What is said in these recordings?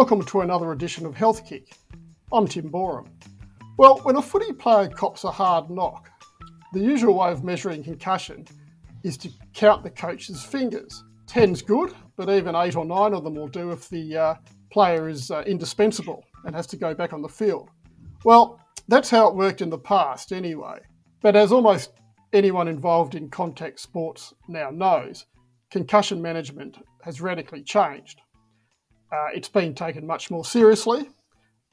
Welcome to another edition of Health Kick. I'm Tim Boreham. Well, when a footy player cops a hard knock, the usual way of measuring concussion is to count the coach's fingers. Ten's good, but even eight or nine of them will do if the uh, player is uh, indispensable and has to go back on the field. Well, that's how it worked in the past anyway. But as almost anyone involved in contact sports now knows, concussion management has radically changed. Uh, it's been taken much more seriously,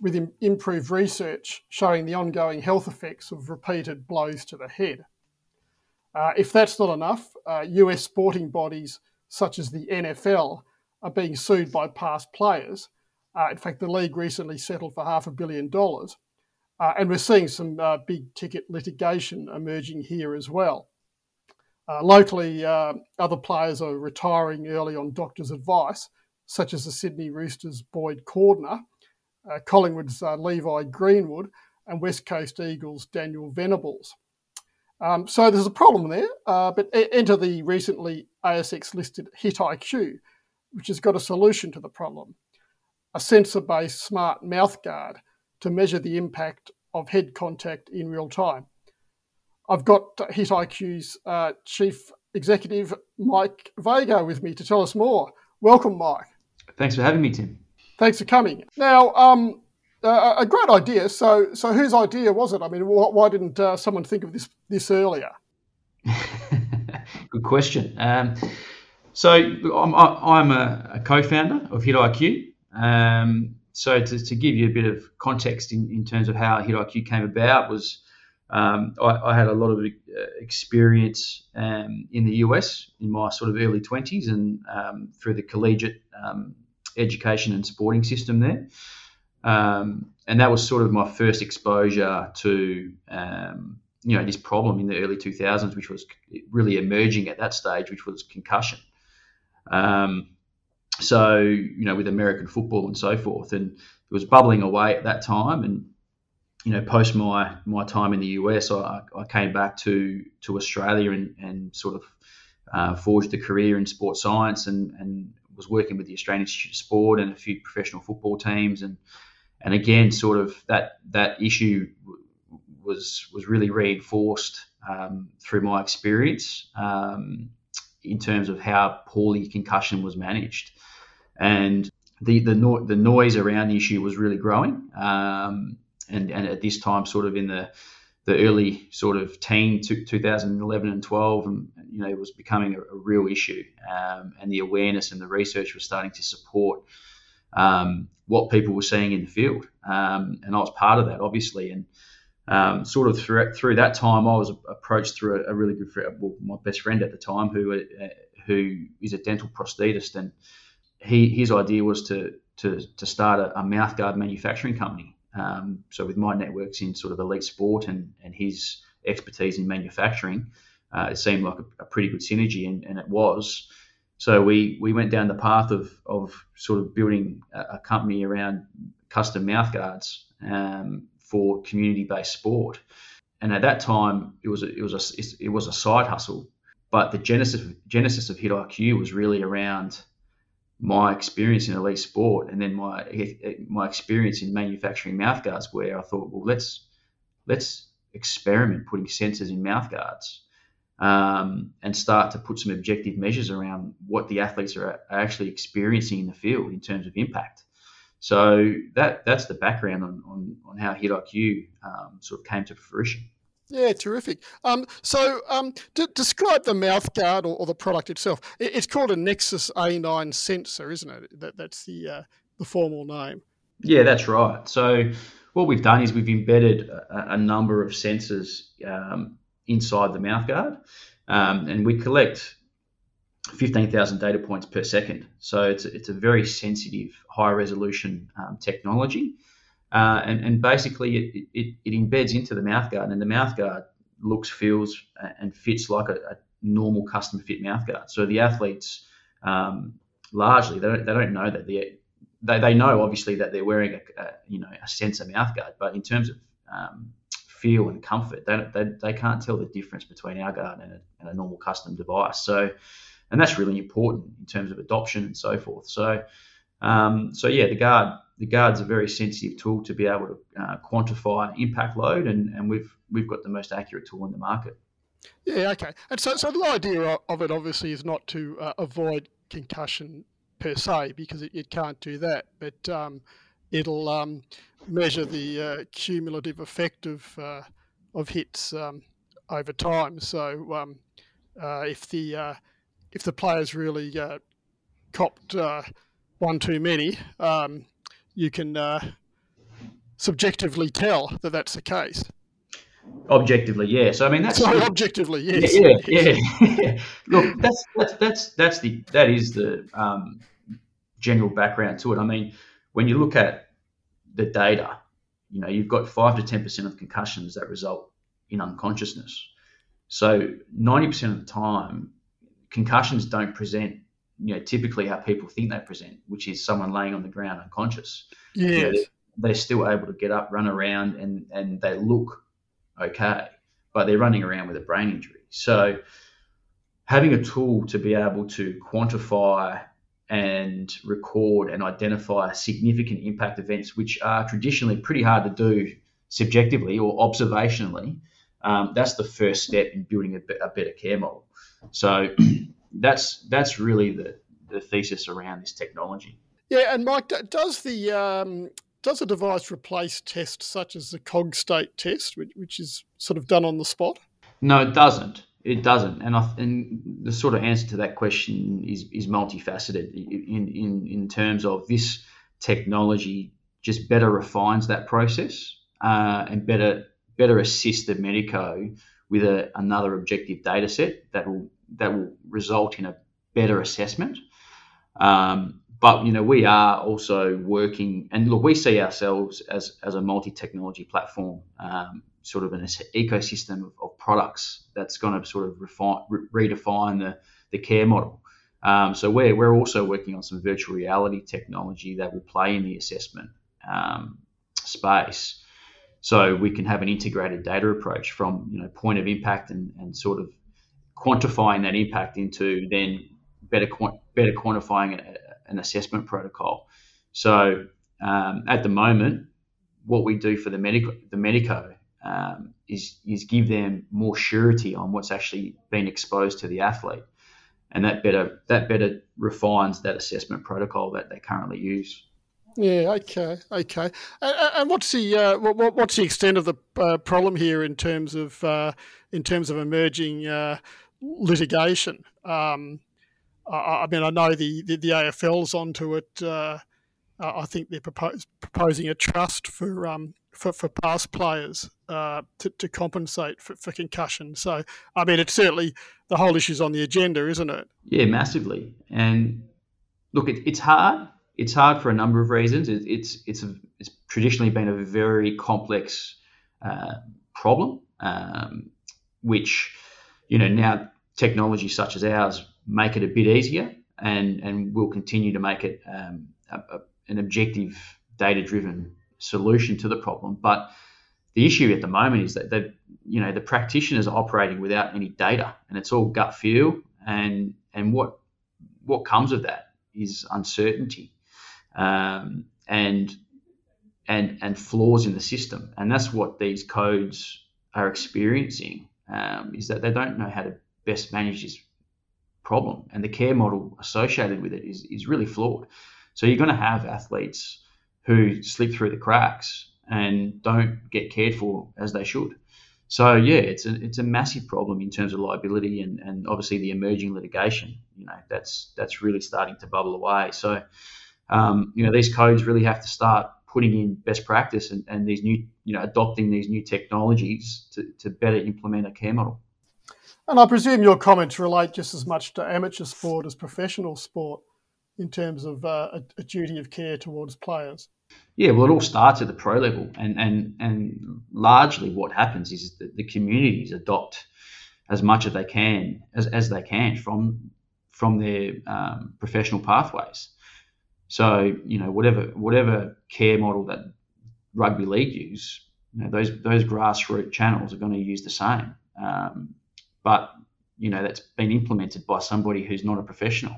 with Im- improved research showing the ongoing health effects of repeated blows to the head. Uh, if that's not enough, uh, US sporting bodies such as the NFL are being sued by past players. Uh, in fact, the league recently settled for half a billion dollars. Uh, and we're seeing some uh, big ticket litigation emerging here as well. locally, other players are retiring early on doctors' advice such as the Sydney Roosters' Boyd Cordner, uh, Collingwood's uh, Levi Greenwood, and West Coast Eagles' Daniel Venables. Um, so there's a problem there, uh, but enter the recently ASX listed HitIQ, which has got a solution to the problem a sensor based smart mouth guard to measure the impact of head contact in real time. I've got HitIQ's uh, chief executive, Mike Vegar, with me to tell us more. Welcome, Mike. Thanks for having me, Tim. Thanks for coming. Now, um, uh, a great idea. So, so whose idea was it? I mean, why, why didn't uh, someone think of this this earlier? Good question. Um, so, I'm, I'm a, a, co-founder of HitIQ. Um, so, to, to, give you a bit of context in, in terms of how HitIQ came about was um, I, I, had a lot of uh, experience um, in the US in my sort of early 20s and um, through the collegiate um, education and sporting system there. Um, and that was sort of my first exposure to um, you know this problem in the early 2000s, which was really emerging at that stage, which was concussion. Um, so you know with American football and so forth, and it was bubbling away at that time. And you know post my my time in the US, I, I came back to to Australia and, and sort of uh, forged a career in sports science and, and was working with the Australian Institute of Sport and a few professional football teams, and and again, sort of that that issue was was really reinforced um, through my experience um, in terms of how poorly concussion was managed, and the the, no- the noise around the issue was really growing, um, and and at this time, sort of in the the early sort of teen to 2011 and 12, and you know, it was becoming a, a real issue, um, and the awareness and the research was starting to support um, what people were seeing in the field, um, and I was part of that, obviously, and um, sort of through through that time, I was approached through a, a really good friend, well, my best friend at the time, who uh, who is a dental prosthetist, and he his idea was to to to start a, a mouthguard manufacturing company. Um, so with my networks in sort of elite sport and, and his expertise in manufacturing, uh, it seemed like a, a, pretty good synergy, and, and it was. So we, we went down the path of, of sort of building a, a company around custom mouthguards um, for community-based sport. And at that time, it was a, it was a it was a side hustle, but the genesis genesis of HitIQ was really around my experience in elite sport and then my my experience in manufacturing mouthguards where I thought well let's let's experiment putting sensors in mouthguards um, and start to put some objective measures around what the athletes are, are actually experiencing in the field in terms of impact. So that that's the background on, on, on how HitIQ um, sort of came to fruition yeah, terrific. Um, so, um, d- describe the mouthguard or, or, the product itself. It, it's called a Nexus A9 sensor, isn't it? That, that's the uh, the formal name. Yeah, that's right. So, what we've done is we've embedded a, a number of sensors um, inside the mouthguard, um, and we collect 15,000 data points per second. So it's a, it's a very sensitive, high resolution um, technology. Uh, and, and basically, it, it, it, embeds into the mouthguard, and the mouthguard looks, feels, and fits like a, a normal custom fit mouthguard. So the athletes, um, largely, they don't, they don't know that they they, know obviously that they're wearing a, a you know a sensor mouthguard, but in terms of um, feel and comfort, they, they, they can't tell the difference between our guard and a, and a normal custom device. So and that's really important in terms of adoption and so forth. So, um, so yeah, the guard the guard's a very sensitive tool to be able to uh, quantify impact load, and, and we've we've got the most accurate tool in the market. Yeah, okay. And so, so the idea of it obviously is not to uh, avoid concussion per se, because it, it can't do that, but um, it'll um, measure the uh, cumulative effect of uh, of hits um, over time. So um, uh, if the uh, if the players really copped one too many, um, you can uh, subjectively tell that that's the case. Objectively, yes. So, I mean, that's Sorry, objectively, yes. Yeah, yeah. yeah. Look, that's that's that's that's the that is the um, general background to it. I mean, when you look at the data, you know, you've got five to ten percent of concussions that result in unconsciousness. So ninety percent of the time, concussions don't present you know typically how people think they present, which is someone laying on the ground unconscious. Yes. You know, they're, they're, still able to get up, run around, and and they look okay, but they're running around with a brain injury. So having a tool to be able to quantify and record and identify significant impact events, which are traditionally pretty hard to do subjectively or observationally, um, that's the first step in building a, a better care model. So that's that's really the, the thesis around this technology. Yeah, and Mike, does the um, does a device replace tests such as the Cogstate test, which, which is sort of done on the spot? No, it doesn't. It doesn't, and I, and the sort of answer to that question is is multifaceted in in in terms of this technology just better refines that process uh, and better better assist the medico with a, another objective data set that will that will result in a better assessment. Um, but you know we are also working, and look, we see ourselves as as a multi-technology platform, um, sort of an ecosystem of, of products that's going to sort of refine, re- redefine the the care model. Um, so we're we're also working on some virtual reality technology that will play in the assessment um, space so we can have an integrated data approach from you know point of impact and, and sort of quantifying that impact into then better better quantifying a, an assessment protocol. So um, at the moment, what we do for the medical the medico um, is is give them more surety on what's actually been exposed to the athlete, and that better that better refines that assessment protocol that they currently use. Yeah. Okay. Okay. And, and what's the uh, what, what's the extent of the uh, problem here in terms of uh, in terms of emerging uh, litigation? Um, I, I, mean, I know the the, the AFL's onto it. Uh, I think they're propose, proposing a trust for um, for, for past players uh, to, to compensate for, for concussion. So, I mean, it's certainly the whole issue's on the agenda, isn't it? Yeah, massively. And look, it, it's hard it's hard for a number of reasons. It, it's it's a, it's traditionally been a very complex uh, problem, um, which you know now technology such as ours make it a bit easier, and and will continue to make it um, a, a, an objective, data driven solution to the problem. But the issue at the moment is that the you know the practitioners are operating without any data, and it's all gut feel, and and what what comes of that is uncertainty um, and and and flaws in the system. And that's what these codes are experiencing um, is that they don't know how to best manage this problem, and the care model associated with it is is really flawed. So you're going to have athletes who slip through the cracks and don't get cared for as they should. So yeah, it's a it's a massive problem in terms of liability and, and obviously the emerging litigation. You know that's that's really starting to bubble away. So um, you know, these codes really have to start putting in best practice and, and these new, you know, adopting these new technologies to, to better implement a care model. And I presume your comments relate just as much to amateur sport as professional sport in terms of uh, a, a, duty of care towards players. Yeah, well, it all starts at the pro level, and and and largely what happens is that the communities adopt as much as they can as, as they can from from their um, professional pathways. So you know whatever whatever care model that rugby league use, you know, those those grassroots channels are going to use the same. Um, but you know that's been implemented by somebody who's not a professional.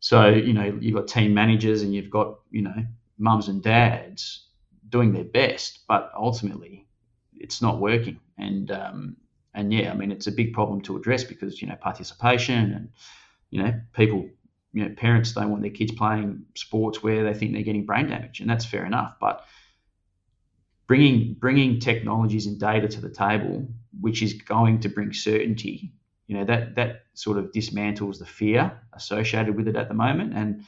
So you know you've got team managers and you've got you know mums and dads doing their best, but ultimately it's not working. And um, and yeah, I mean it's a big problem to address because you know participation and you know people you know parents don't want their kids playing sports where they think they're getting brain damage, and that's fair enough. But bringing bringing technologies and data to the table, which is going to bring certainty, you know that that sort of dismantles the fear associated with it at the moment, and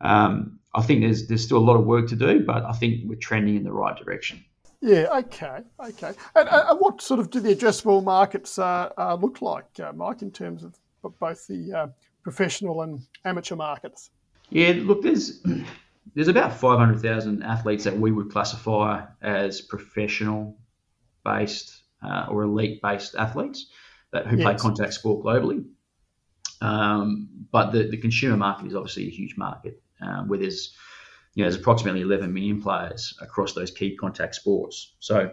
um, I think there's there's still a lot of work to do, but I think we're trending in the right direction. Yeah, okay, okay. And, and what sort of do the addressable markets uh, uh, look like, uh, Mike, in terms of both the uh, professional and amateur markets? Yeah, look, there's there's about 500,000 athletes that we would classify as professional based uh, or elite based athletes that who yes. play contact sport globally. Um, but the, the consumer market is obviously a huge market um, where there's you know, there's approximately 11 million players across those key contact sports. So,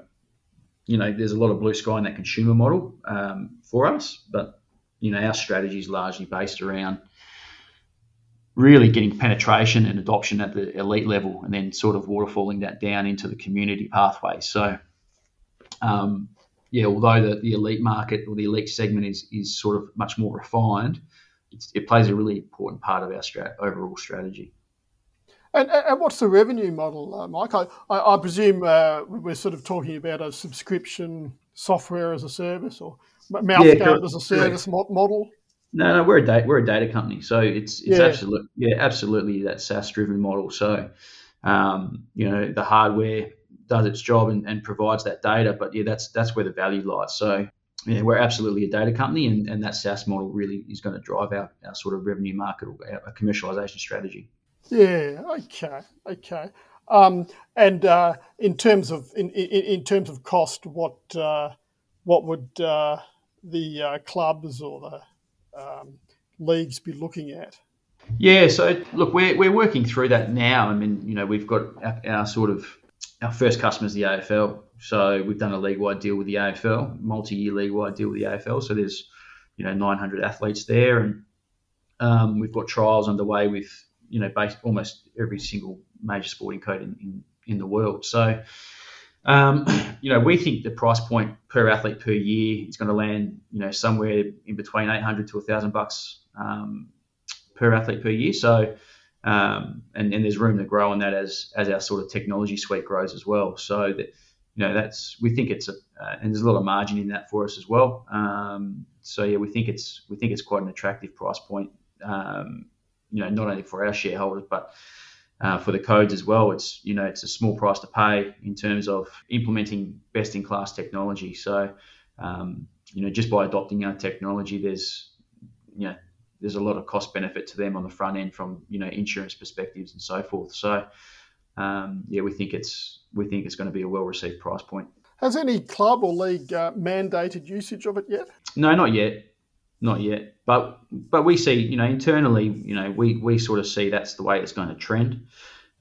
you know, there's a lot of blue sky in that consumer model um, for us, but you know, our strategy is largely based around really getting penetration and adoption at the elite level, and then sort of waterfalling that down into the community pathway. So, um, yeah, although the, the elite market or the elite segment is is sort of much more refined, it plays a really important part of our strat- overall strategy. And, and, what's the revenue model, uh, Mike? I, I, I presume uh, we're sort of talking about a subscription software as a service or mouthguard yeah, as a service model. No, no, we're a data, we're a data company, so it's it's yeah. absolutely yeah, absolutely that SaaS driven model. So, um, you know, the hardware does its job and, and provides that data, but yeah, that's that's where the value lies. So, yeah, we're absolutely a data company, and, and that SaaS model really is going to drive our, our sort of revenue market or our commercialization strategy. Yeah. Okay. Okay. Um, and uh, in terms of in, in, in, terms of cost, what uh, what would uh, the uh, clubs or the um, leagues be looking at? Yeah. So look, we're we're working through that now. I mean, you know, we've got our, our sort of our first customer is the AFL. So we've done a league-wide deal with the AFL, multi-year league-wide deal with the AFL. So there's you know 900 athletes there, and um, we've got trials underway with you know, based almost every single major sporting code in, in, in the world. So, um, you know, we think the price point per athlete per year is going to land, you know, somewhere in between 800 to 1,000 bucks um, per athlete per year. So, um, and, and there's room to grow on that as as our sort of technology suite grows as well. So that you know that's we think it's a uh, and there's a lot of margin in that for us as well. Um, so yeah, we think it's we think it's quite an attractive price point. Um, you know, not only for our shareholders, but uh, for the codes as well. It's you know it's a small price to pay in terms of implementing best in class technology. So um, you know just by adopting our technology, there's you know there's a lot of cost benefit to them on the front end from you know insurance perspectives and so forth. So um, yeah, we think it's we think it's going to be a well received price point. Has any club or league uh, mandated usage of it yet? No, not yet not yet. But but we see, you know, internally, you know, we we sort of see that's the way it's going to trend.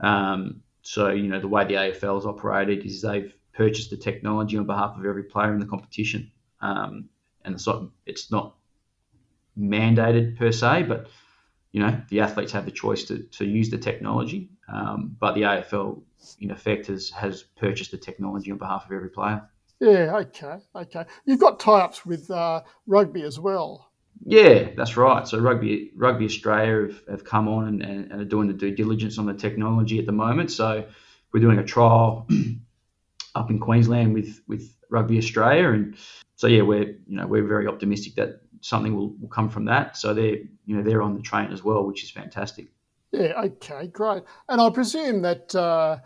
Um, so you know, the way the AFL has operated is they've purchased the technology on behalf of every player in the competition, um, and it's not it's not mandated per se, but you know, the athletes have the choice to, to use the technology. Um, but the AFL, in effect, has has purchased the technology on behalf of every player. Yeah, okay, okay. You've got tie-ups with uh, rugby as well. Yeah, that's right. So Rugby Rugby Australia have, have come on and, and, and, are doing the due diligence on the technology at the moment. So we're doing a trial up in Queensland with with Rugby Australia, and so yeah, we're you know we're very optimistic that something will, will come from that. So they're you know they're on the train as well, which is fantastic. Yeah. Okay. Great. And I presume that uh,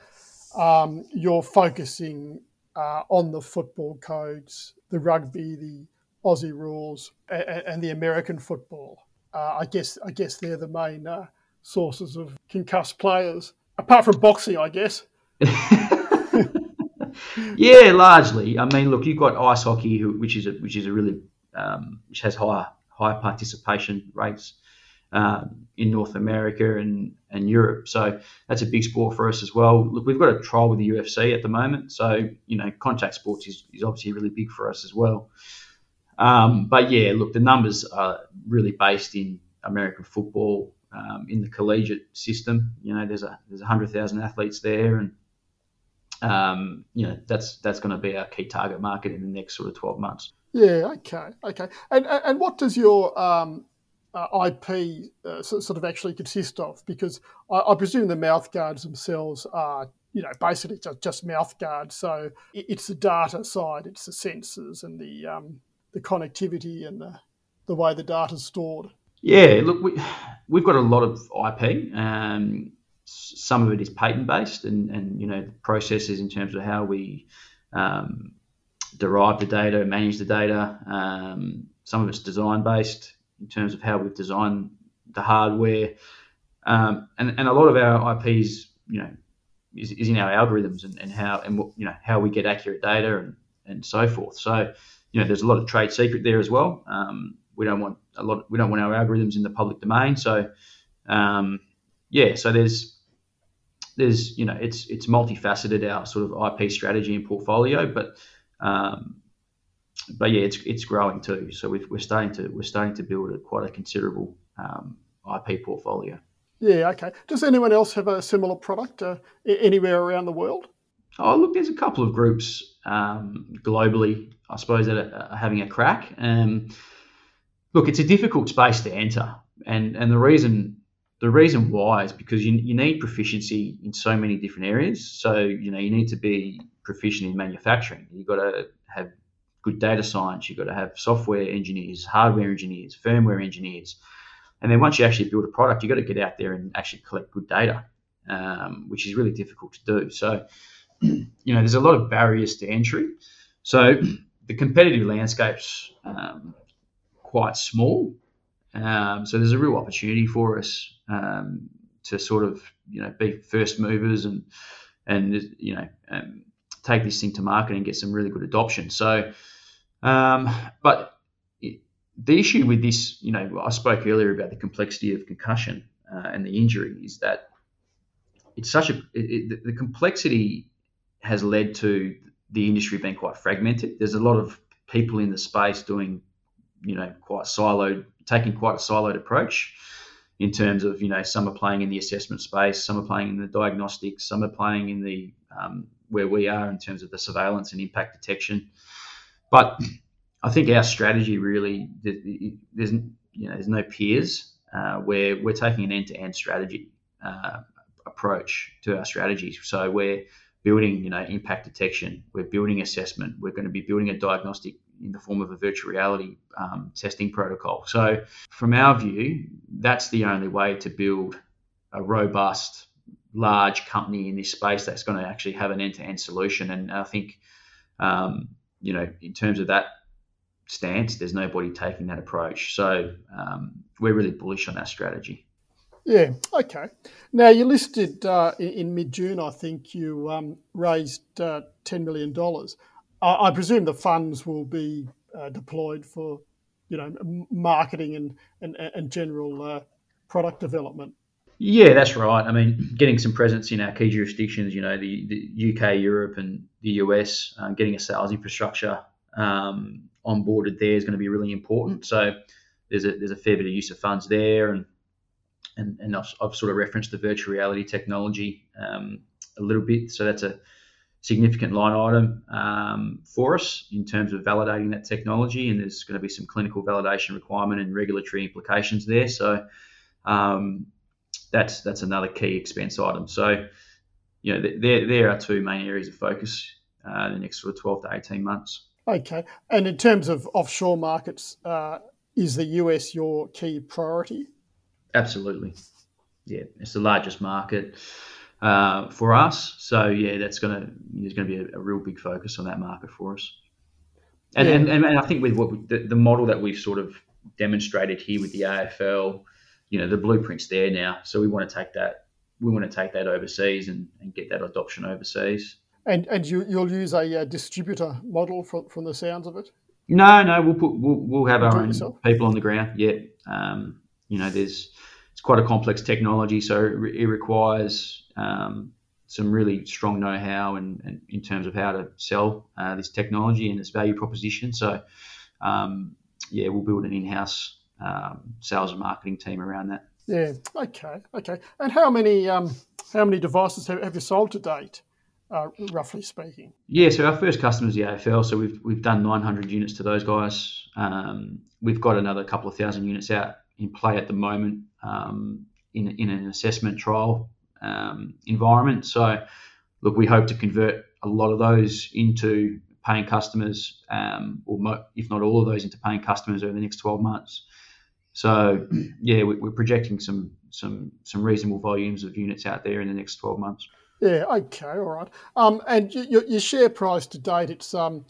um, you're focusing uh, on the football codes, the rugby, the Aussie rules and, and the American football. Uh, I guess I guess they're the main uh, sources of concussed players, apart from boxing, I guess. yeah, largely. I mean, look, you've got ice hockey, which is a, which is a really um, which has higher high participation rates um, in North America and, and Europe. So that's a big sport for us as well. Look, we've got a trial with the UFC at the moment. So, you know, contact sports is, is obviously really big for us as well. Um, but yeah, look, the numbers are really based in American football, um, in the collegiate system. You know, there's a there's hundred thousand athletes there, and um, you know that's that's going to be our key target market in the next sort of twelve months. Yeah. Okay. Okay. And and what does your um, uh, IP uh, sort of actually consist of? Because I, I, presume the mouth guards themselves are, you know, basically just, just mouth guards. So it's the data side, it's the sensors and the um, the connectivity and the, the way the data's stored. Yeah, look, we, we've got a lot of IP. Um, some of it is patent based, and, and you know processes in terms of how we um, derive the data, manage the data. Um, some of it's design based in terms of how we've designed the hardware, um, and and a lot of our IPs, you know, is, is in our algorithms and, and how and you know how we get accurate data and and so forth. So you know, there's a lot of trade secret there as well. Um, we don't want a lot. We don't want our algorithms in the public domain. So um, yeah, so there's there's you know it's it's multifaceted our sort of IP strategy and portfolio, but um, but yeah, it's it's growing too. So we are starting to we're starting to build a, quite a considerable um, IP portfolio. Yeah. Okay. Does anyone else have a similar product uh, anywhere around the world? Oh, look, there's a couple of groups um, globally, I suppose, that are, having a crack. Um, look, it's a difficult space to enter, and and the reason the reason why is because you, you need proficiency in so many different areas. So you know you need to be proficient in manufacturing. You've got to have good data science. You've got to have software engineers, hardware engineers, firmware engineers. And then once you actually build a product, you've got to get out there and actually collect good data, um, which is really difficult to do. So, you know, there's a lot of barriers to entry. So the competitive landscape's um, quite small. Um, so there's a real opportunity for us um, to sort of, you know, be first movers and and you know um, take this thing to market and get some really good adoption. So um, but the issue with this, you know, I spoke earlier about the complexity of concussion uh, and the injury is that it's such a it, it, the complexity has led to the industry being quite fragmented. There's a lot of people in the space doing, you know, quite siloed, taking quite a siloed approach in terms of, you know, some are playing in the assessment space, some are playing in the diagnostics, some are playing in the um, where we are in terms of the surveillance and impact detection. But I think our strategy really there's you know there's no peers uh, where we're taking an end-to-end strategy uh, approach to our strategies. So we're building you know impact detection, we're building assessment, we're going to be building a diagnostic in the form of a virtual reality um, testing protocol. So from our view, that's the only way to build a robust large company in this space that's going to actually have an end-to-end solution. And I think um, you know, in terms of that stance, there's nobody taking that approach. So um, we're really bullish on that strategy. Yeah. Okay. Now you listed uh, in, in mid June. I think you um, raised uh, ten million dollars. I, I, presume the funds will be uh, deployed for, you know, marketing and and, and general uh, product development. Yeah, that's right. I mean, getting some presence in our key jurisdictions, you know, the, the UK, Europe, and the US, um, getting a sales infrastructure um, onboarded there is going to be really important. So there's a there's a fair bit of use of funds there, and and, and I've, I've sort of referenced the virtual reality technology um, a little bit. So that's a significant line item um, for us in terms of validating that technology, and there's going to be some clinical validation requirement and regulatory implications there. So um, that's that's another key expense item. So, you know, there there are two main areas of focus uh, in the next sort of 12 to 18 months. Okay, and in terms of offshore markets, uh, is the US your key priority? Absolutely, yeah, it's the largest market. Uh, for us, so yeah, that's gonna there's gonna be a, a real big focus on that market for us. And, yeah. and, and, and I think with what we, the, the model that we've sort of demonstrated here with the AFL, you know, the blueprint's there now. So we want to take that we want to take that overseas and, and get that adoption overseas. And and you you'll use a uh, distributor model from from the sounds of it. No, no, we'll put we'll, we'll have our own yourself? people on the ground. Yeah, um, you know, there's it's quite a complex technology, so it, requires um, some really strong know-how and, and, in terms of how to sell uh, this technology and its value proposition. So, um, yeah, we'll build an in-house um, sales and marketing team around that. Yeah. Okay. Okay. And how many um, how many devices have, have you sold to date? Uh, roughly speaking. Yeah, so our first customer is the AFL, so we've we've done 900 units to those guys. Um, we've got another couple of thousand units out in play at the moment um, in in an assessment trial um, environment. So, look, we hope to convert a lot of those into paying customers, um, or mo- if not all of those into paying customers over the next 12 months. So yeah, we, are projecting some some some reasonable volumes of units out there in the next 12 months. Yeah. Okay. All right. Um, and your, your share price to date, it's um,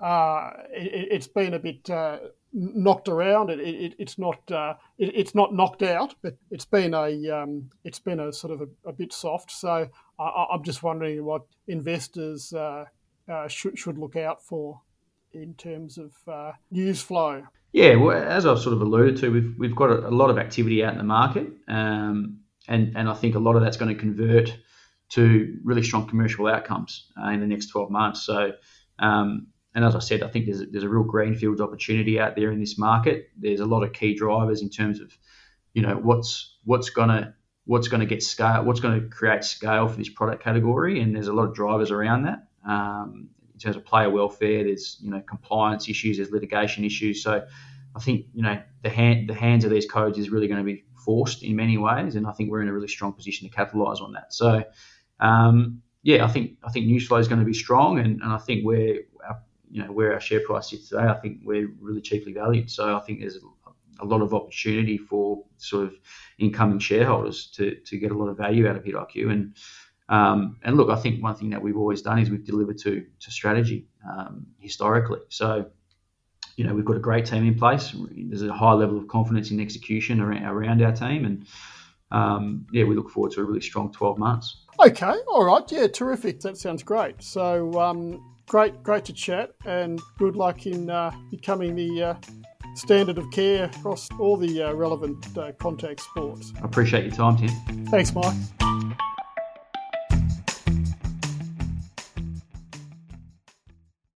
uh, it, has been a bit uh, knocked around. It, it, it's not uh, it's not knocked out, but it's been a um, it's been a sort of a, a bit soft. So I, am just wondering what investors uh, uh, should should look out for in terms of uh, news flow. Yeah, well, as I've sort of alluded to, we've we've got a, a lot of activity out in the market, um, and and I think a lot of that's going to convert to really strong commercial outcomes uh, in the next 12 months. So, um, and as I said, I think there's a, there's a real greenfields opportunity out there in this market. There's a lot of key drivers in terms of, you know, what's what's gonna what's going to get scale, what's to create scale for this product category, and there's a lot of drivers around that. Um, in terms of player welfare. There's you know compliance issues, there's litigation issues. So I think you know the hand the hands of these codes is really going to be forced in many ways, and I think we're in a really strong position to capitalise on that. So um, yeah, I think I think news flow is going to be strong, and, and I think where our, you know where our share price sits today, I think we're really cheaply valued. So I think there's a lot of opportunity for sort of incoming shareholders to, to get a lot of value out of HitIQ. And um, and look, I think one thing that we've always done is we've delivered to to strategy um, historically. So, you know, we've got a great team in place. There's a high level of confidence in execution around, around our team, and um, yeah, we look forward to a really strong 12 months. Okay, all right, yeah, terrific. That sounds great. So, um, great, great to chat, and good luck in uh, becoming the uh, standard of care across all the uh, relevant uh, contact sports. I appreciate your time, Tim. Thanks, Mike.